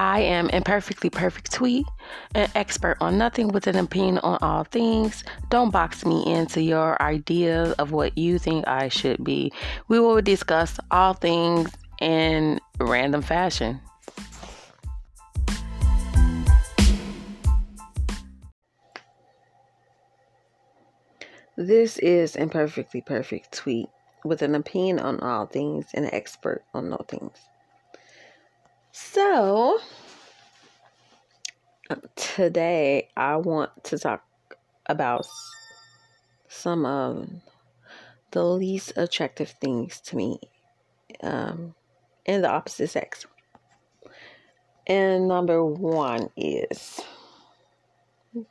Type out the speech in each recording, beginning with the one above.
I am imperfectly perfect tweet, an expert on nothing with an opinion on all things. Don't box me into your ideas of what you think I should be. We will discuss all things in random fashion. This is imperfectly perfect tweet with an opinion on all things and an expert on no things. So, today I want to talk about some of the least attractive things to me um, in the opposite sex. And number one is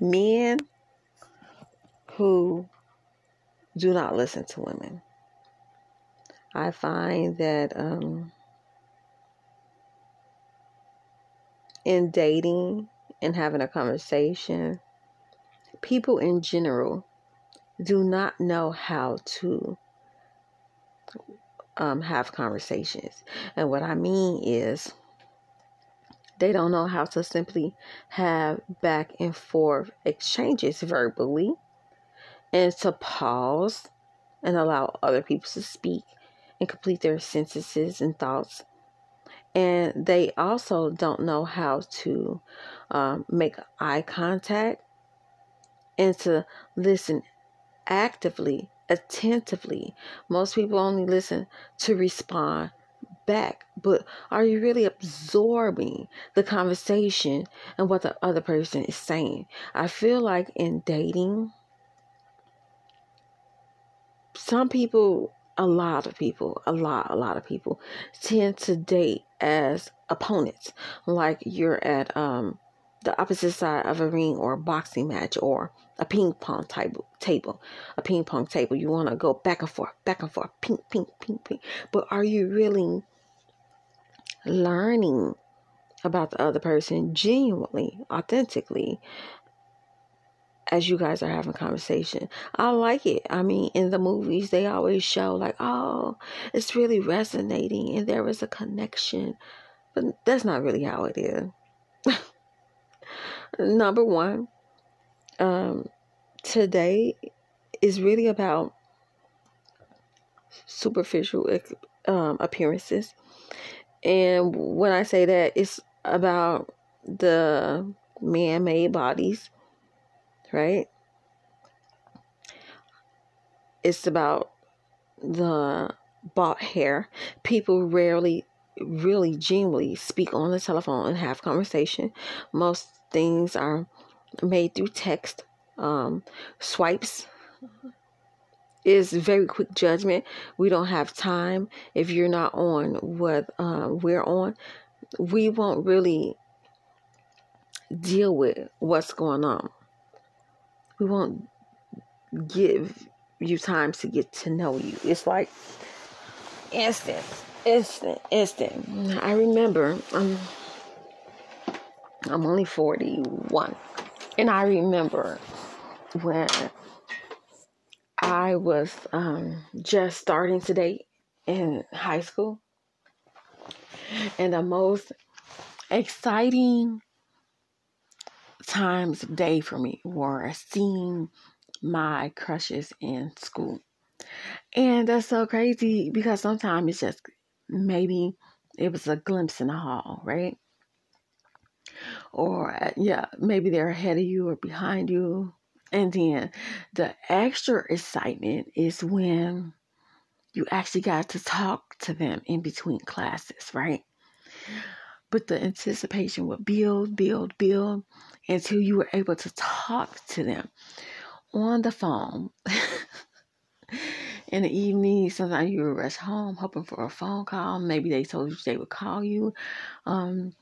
men who do not listen to women. I find that um, in dating and having a conversation, people in general do not know how to um, have conversations. And what I mean is, they don't know how to simply have back and forth exchanges verbally and to pause and allow other people to speak and complete their sentences and thoughts and they also don't know how to um, make eye contact and to listen actively, attentively. Most people only listen to respond back, but are you really absorbing the conversation and what the other person is saying? I feel like in dating, some people a lot of people, a lot, a lot of people tend to date as opponents. Like you're at um, the opposite side of a ring or a boxing match or a ping pong table, table, a ping pong table. You want to go back and forth, back and forth, ping, ping, ping, ping. But are you really learning about the other person genuinely, authentically? As you guys are having conversation. I like it. I mean, in the movies, they always show like, oh, it's really resonating and there is a connection. But that's not really how it is. Number one, um, today is really about superficial um, appearances. And when I say that, it's about the man made bodies right? It's about the bought hair. People rarely really genuinely speak on the telephone and have conversation. Most things are made through text. Um, swipes is very quick judgment. We don't have time. If you're not on what uh, we're on, we won't really deal with what's going on we won't give you time to get to know you. It's like instant, instant, instant. I remember I'm I'm only 41 and I remember when I was um, just starting to date in high school and the most exciting times of day for me were seeing my crushes in school. And that's so crazy because sometimes it's just maybe it was a glimpse in the hall, right? Or, uh, yeah, maybe they're ahead of you or behind you. And then the extra excitement is when you actually got to talk to them in between classes, right? But the anticipation would build, build, build until you were able to talk to them on the phone. in the evening, sometimes you would rush home hoping for a phone call. Maybe they told you they would call you. Um,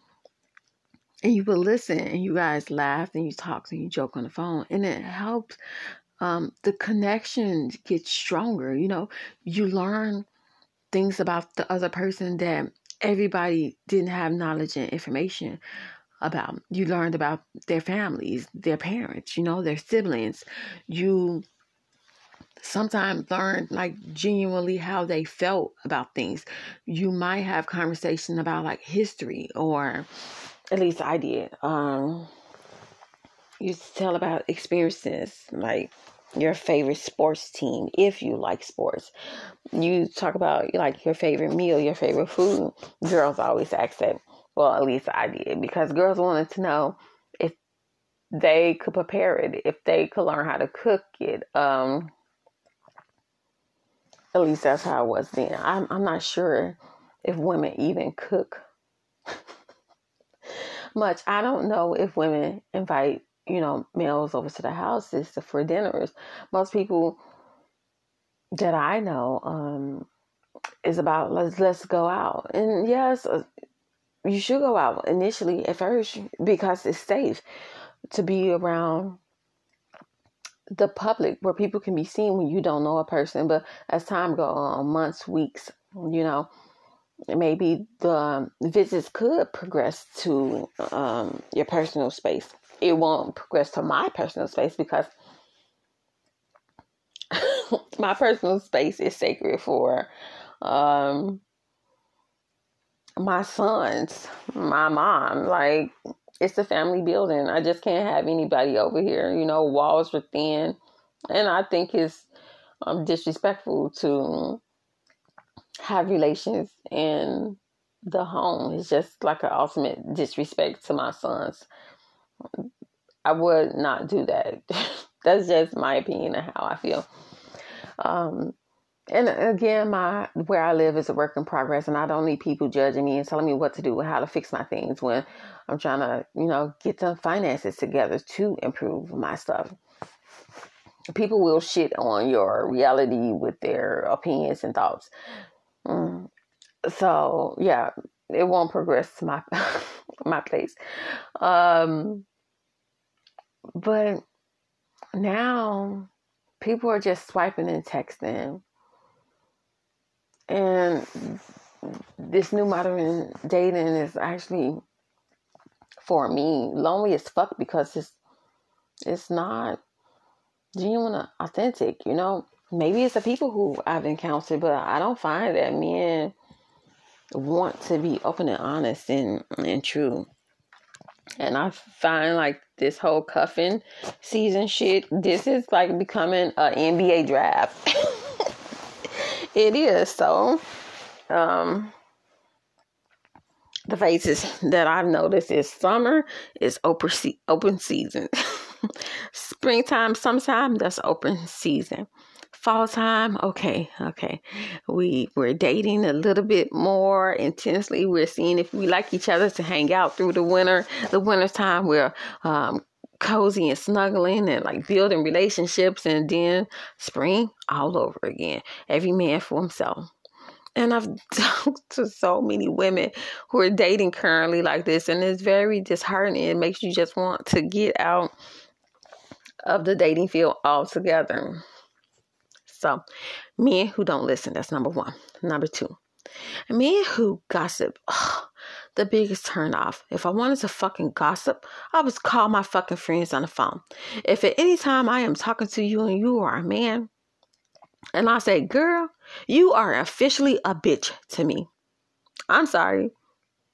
and you would listen and you guys laughed and you talked and you joke on the phone. And it helps um, the connection get stronger. You know, you learn things about the other person that everybody didn't have knowledge and information about. You learned about their families, their parents, you know, their siblings. You sometimes learn like genuinely how they felt about things. You might have conversation about like history or At least I did. Um, you tell about experiences like your favorite sports team if you like sports. You talk about like your favorite meal, your favorite food. Girls always ask that. Well, at least I did because girls wanted to know if they could prepare it, if they could learn how to cook it. Um, at least that's how it was then. I'm I'm not sure if women even cook much. I don't know if women invite you know, males over to the houses for dinners. Most people that I know um, is about let's let's go out, and yes, uh, you should go out initially at first because it's safe to be around the public where people can be seen when you don't know a person. But as time go on, months, weeks, you know, maybe the visits could progress to um, your personal space it won't progress to my personal space because my personal space is sacred for um, my sons, my mom. Like it's a family building. I just can't have anybody over here. You know, walls are thin, and I think it's um, disrespectful to have relations in the home. It's just like an ultimate disrespect to my sons. I would not do that. That's just my opinion of how I feel. Um, and again, my where I live is a work in progress, and I don't need people judging me and telling me what to do and how to fix my things when I'm trying to, you know, get some finances together to improve my stuff. People will shit on your reality with their opinions and thoughts. Mm. So yeah, it won't progress to my my place. Um, but now people are just swiping and texting. And this new modern dating is actually for me lonely as fuck because it's it's not genuine authentic, you know. Maybe it's the people who I've encountered, but I don't find that men want to be open and honest and and true. And I find like this whole cuffing season shit, this is like becoming an NBA draft. it is. So, um, the phases that I've noticed is summer is open open season. Springtime, sometime that's open season fall time? Okay okay. We we're dating a little bit more intensely. We're seeing if we like each other to hang out through the winter the winter time. We're um, cozy and snuggling and like building relationships and then spring all over again every man for himself. And I've talked to so many women who are dating currently like this, and it's very disheartening. It makes you just want to get out of the dating field altogether. So, men who don't listen, that's number one. Number two, men who gossip, oh, the biggest turn off. If I wanted to fucking gossip, I would call my fucking friends on the phone. If at any time I am talking to you and you are a man, and I say, girl, you are officially a bitch to me. I'm sorry.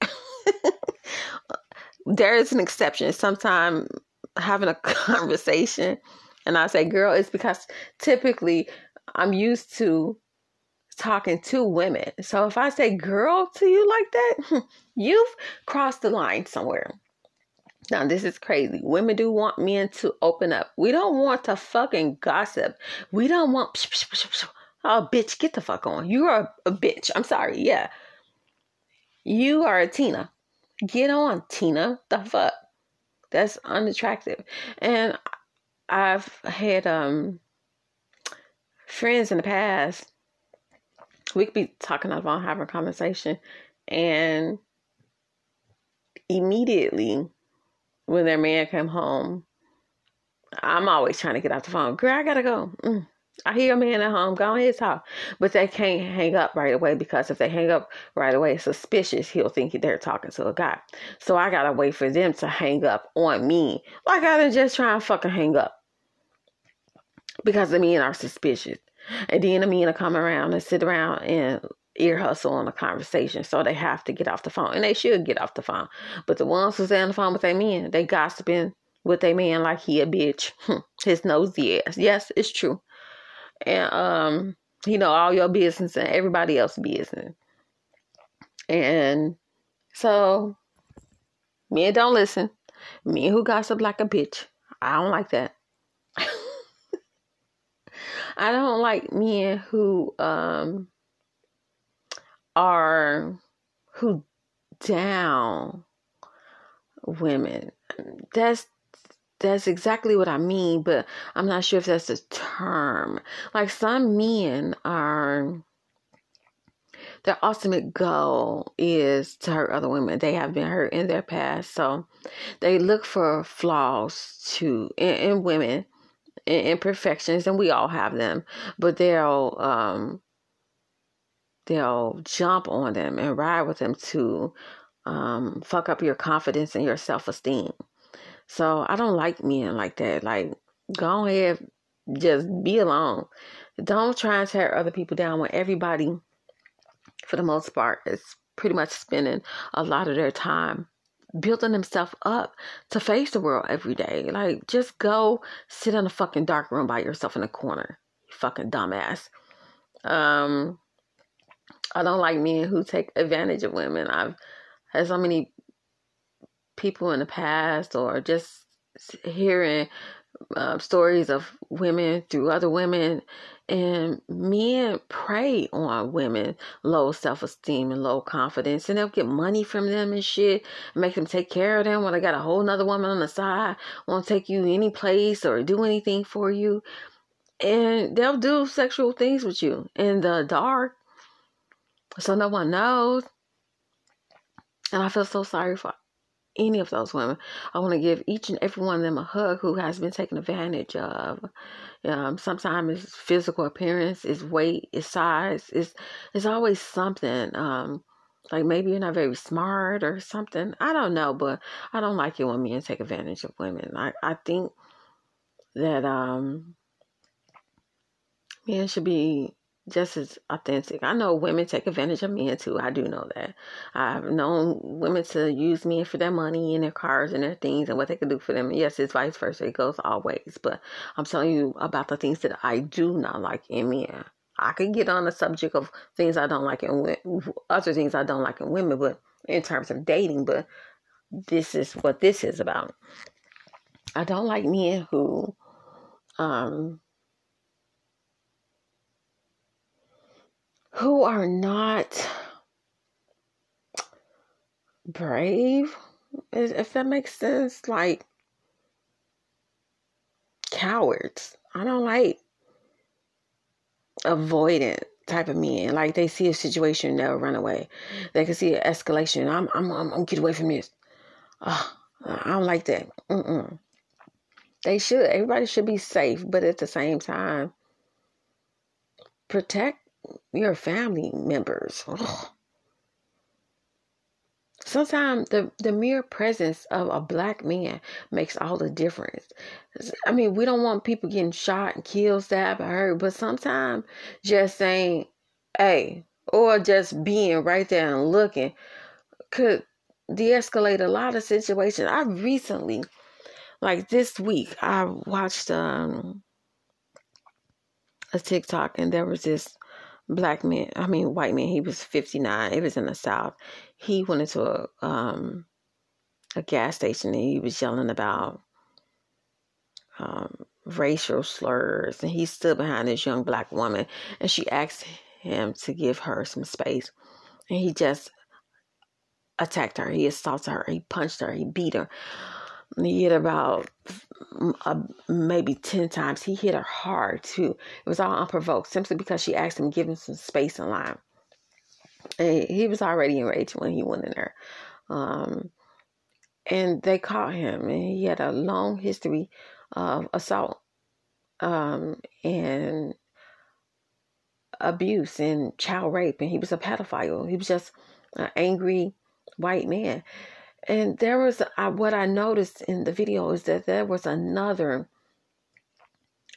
there is an exception. Sometimes having a conversation and I say, girl, it's because typically I'm used to talking to women. So if I say girl to you like that, you've crossed the line somewhere. Now, this is crazy. Women do want men to open up. We don't want to fucking gossip. We don't want, oh, bitch, get the fuck on. You are a bitch. I'm sorry. Yeah. You are a Tina. Get on, Tina. The fuck? That's unattractive. And I've had, um, friends in the past, we could be talking about having a conversation, and immediately when their man came home, I'm always trying to get off the phone. Girl, I gotta go. Mm. I hear a man at home, go ahead talk. But they can't hang up right away because if they hang up right away, it's suspicious. He'll think they're talking to a guy. So I gotta wait for them to hang up on me. Like I didn't just try and fucking hang up because the men are suspicious. And then the men will come around and sit around and ear hustle on a conversation, so they have to get off the phone, and they should get off the phone. But the ones who's on the phone with their men, they gossiping with their man like he a bitch. His nosy ass. Yes, it's true. And um, you know all your business and everybody else's business. And so, men don't listen. Men who gossip like a bitch. I don't like that. I don't like men who um are who down women. That's that's exactly what I mean, but I'm not sure if that's a term. Like some men are their ultimate goal is to hurt other women. They have been hurt in their past, so they look for flaws to in, in women, imperfections, and we all have them. But they'll um, they'll jump on them and ride with them to um, fuck up your confidence and your self esteem. So I don't like men like that. Like, go ahead, just be alone. Don't try and tear other people down when everybody, for the most part, is pretty much spending a lot of their time building themselves up to face the world every day. Like, just go sit in a fucking dark room by yourself in a corner. You fucking dumbass. Um, I don't like men who take advantage of women. I've had so many people in the past or just hearing uh, stories of women through other women and men prey on women low self-esteem and low confidence and they'll get money from them and shit make them take care of them when they got a whole nother woman on the side won't take you any place or do anything for you. And they'll do sexual things with you in the dark so no one knows. And i feel so sorry for any of those women. I want to give each and every one of them a hug who has been taken advantage of. Um, sometimes it's physical appearance, it's weight, it's size, it's it's always something. Um, like maybe you're not very smart or something. I don't know, but I don't like it when men take advantage of women. I, I think that um men should be just as authentic. I know women take advantage of men too. I do know that. I've known women to use men for their money and their cars and their things and what they can do for them. Yes, it's vice versa. It goes always. But I'm telling you about the things that I do not like in men. I could get on the subject of things I don't like in other things I don't like in women, but in terms of dating, but this is what this is about. I don't like men who um who are not brave, if that makes sense, like cowards. I don't like avoidant type of men. Like they see a situation, they'll run away. They can see an escalation. I'm, I'm, I'm, I'm get away from this. Oh, I don't like that. Mm-mm. They should. Everybody should be safe, but at the same time, protect your family members. Ugh. Sometimes the, the mere presence of a black man makes all the difference. I mean, we don't want people getting shot and killed, stabbed, or hurt, but sometimes just saying, hey, or just being right there and looking could de escalate a lot of situations. I recently, like this week, I watched um, a TikTok and there was this black man, I mean white man, he was 59. It was in the South. He went into a um a gas station and he was yelling about um, racial slurs and he stood behind this young black woman and she asked him to give her some space and he just attacked her he assaulted her he punched her he beat her he hit about uh, maybe 10 times. He hit her hard too. It was all unprovoked simply because she asked him to give him some space in line. And he was already enraged when he went in there. Um, and they caught him, and he had a long history of assault um, and abuse and child rape. And he was a pedophile. He was just an angry white man. And there was uh, what I noticed in the video is that there was another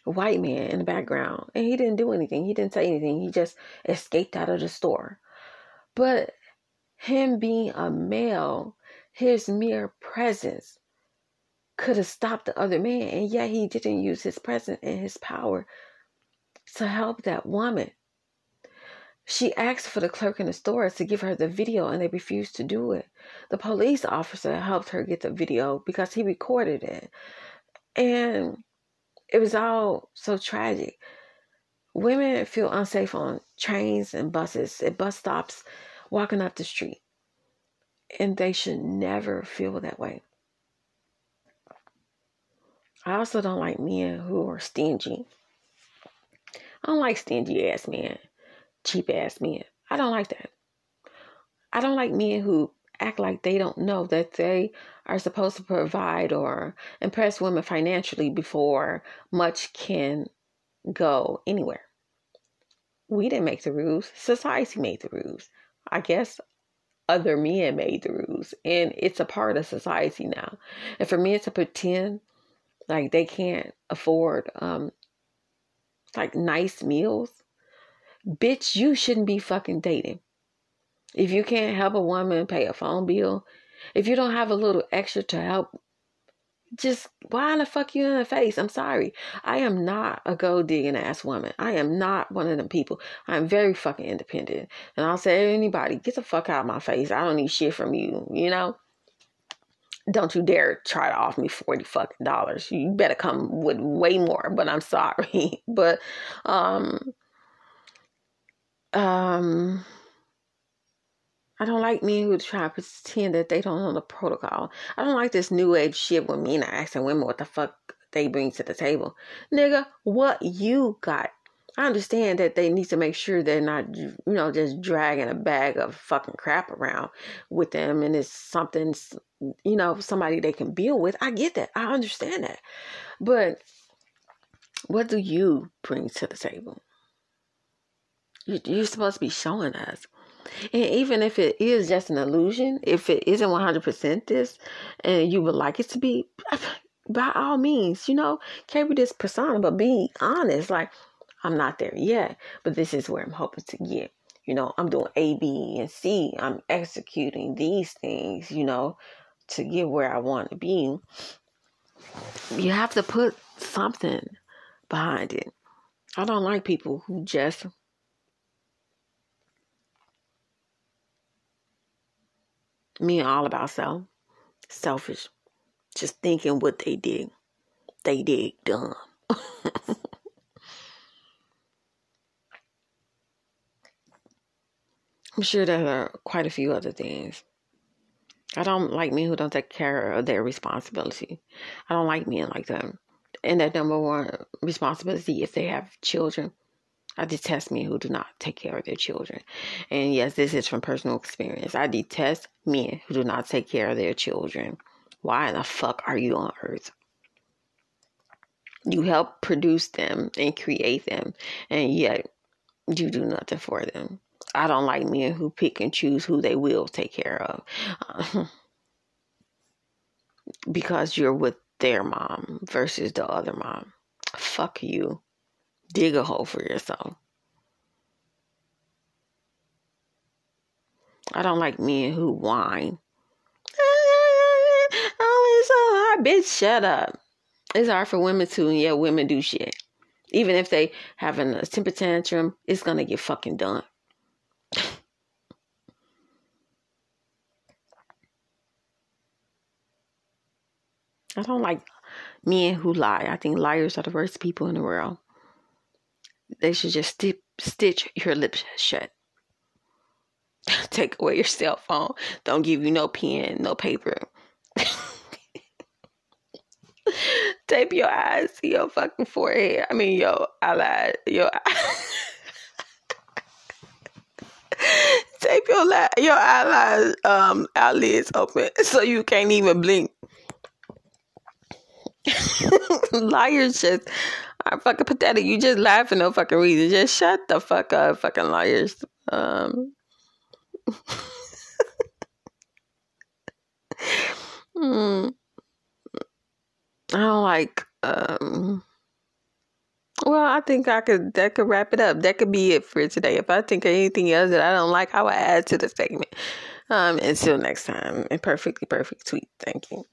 white man in the background, and he didn't do anything. He didn't say anything. He just escaped out of the store. But him being a male, his mere presence could have stopped the other man, and yet he didn't use his presence and his power to help that woman. She asked for the clerk in the store to give her the video, and they refused to do it. The police officer helped her get the video because he recorded it. And it was all so tragic. Women feel unsafe on trains and buses, at bus stops, walking up the street. And they should never feel that way. I also don't like men who are stingy. I don't like stingy ass men, cheap ass men. I don't like that. I don't like men who act like they don't know that they are supposed to provide or impress women financially before much can go anywhere. We didn't make the rules, society made the rules. I guess other men made the rules, and it's a part of society now. And for men to pretend like they can't afford um like nice meals, bitch, you shouldn't be fucking dating. If you can't help a woman pay a phone bill, if you don't have a little extra to help, just why the fuck you in the face? I'm sorry. I am not a gold digging ass woman. I am not one of them people. I'm very fucking independent. And I'll say anybody, get the fuck out of my face. I don't need shit from you, you know? Don't you dare try to offer me 40 fucking dollars. You better come with way more, but I'm sorry. but um um I don't like men who try to pretend that they don't know the protocol. I don't like this new age shit when men asking women what the fuck they bring to the table. Nigga, what you got? I understand that they need to make sure they're not, you know, just dragging a bag of fucking crap around with them and it's something, you know, somebody they can build with. I get that. I understand that. But what do you bring to the table? You're supposed to be showing us. And even if it is just an illusion, if it isn't 100% this, and you would like it to be, by all means, you know, carry this persona, but be honest. Like, I'm not there yet, but this is where I'm hoping to get. You know, I'm doing A, B, and C. I'm executing these things, you know, to get where I want to be. You have to put something behind it. I don't like people who just me all about self, selfish, just thinking what they did. They did dumb. I'm sure there are quite a few other things. I don't like men who don't take care of their responsibility. I don't like men like that. And that number one responsibility if they have children. I detest men who do not take care of their children. And yes, this is from personal experience. I detest men who do not take care of their children. Why the fuck are you on earth? You help produce them and create them, and yet you do nothing for them. I don't like men who pick and choose who they will take care of. Uh, because you're with their mom versus the other mom. Fuck you. Dig a hole for yourself. I don't like men who whine. Oh, it's so hard. Bitch, shut up. It's hard for women too, and yeah, women do shit. Even if they having a temper tantrum, it's gonna get fucking done. I don't like men who lie. I think liars are the worst people in the world. They should just st- stitch your lips shut. Take away your cell phone. Don't give you no pen, no paper. Tape your eyes to your fucking forehead. I mean, your eyelid, your tape your la- your eyelids um eyelids open so you can't even blink. liars just are fucking pathetic. You just laugh for no fucking reason. Just shut the fuck up, fucking liars. Um. hmm. I don't like um Well, I think I could that could wrap it up. That could be it for today. If I think of anything else that I don't like, I will add to the segment. Um, until next time, a perfectly perfect tweet. Thank you.